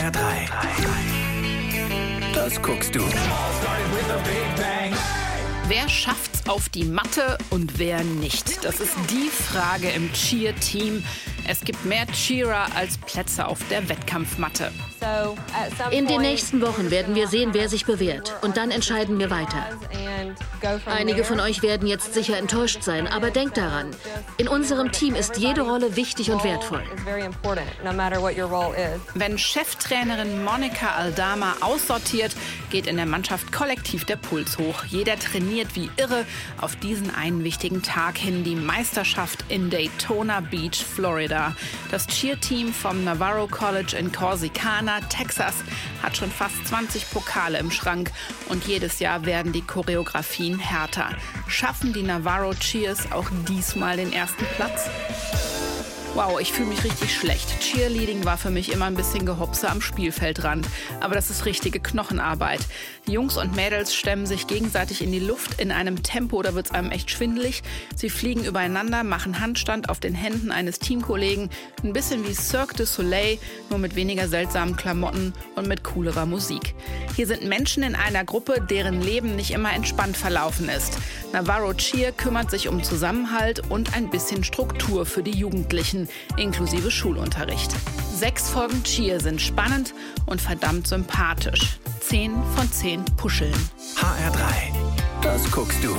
HR3. Das guckst du. Wer schafft's auf die Matte und wer nicht? Das ist die Frage im Cheer-Team. Es gibt mehr Cheerer als Plätze auf der Wettkampfmatte. In den nächsten Wochen werden wir sehen, wer sich bewährt. Und dann entscheiden wir weiter. Einige von euch werden jetzt sicher enttäuscht sein, aber denkt daran, in unserem Team ist jede Rolle wichtig und wertvoll. Wenn Cheftrainerin Monika Aldama aussortiert, geht in der Mannschaft kollektiv der Puls hoch. Jeder trainiert wie irre auf diesen einen wichtigen Tag hin, die Meisterschaft in Daytona Beach, Florida. Das Cheer-Team vom Navarro College in Corsicana, Texas, hat schon fast 20 Pokale im Schrank und jedes Jahr werden die Choreografien härter. Schaffen die Navarro Cheers auch diesmal den ersten Platz? Wow, ich fühle mich richtig schlecht. Cheerleading war für mich immer ein bisschen Gehopse am Spielfeldrand. Aber das ist richtige Knochenarbeit. Jungs und Mädels stemmen sich gegenseitig in die Luft in einem Tempo, da wird es einem echt schwindelig. Sie fliegen übereinander, machen Handstand auf den Händen eines Teamkollegen. Ein bisschen wie Cirque du Soleil, nur mit weniger seltsamen Klamotten und mit coolerer Musik. Hier sind Menschen in einer Gruppe, deren Leben nicht immer entspannt verlaufen ist. Navarro Cheer kümmert sich um Zusammenhalt und ein bisschen Struktur für die Jugendlichen, inklusive Schulunterricht. Sechs Folgen Cheer sind spannend und verdammt sympathisch. Zehn von zehn Puscheln. HR3. Das guckst du.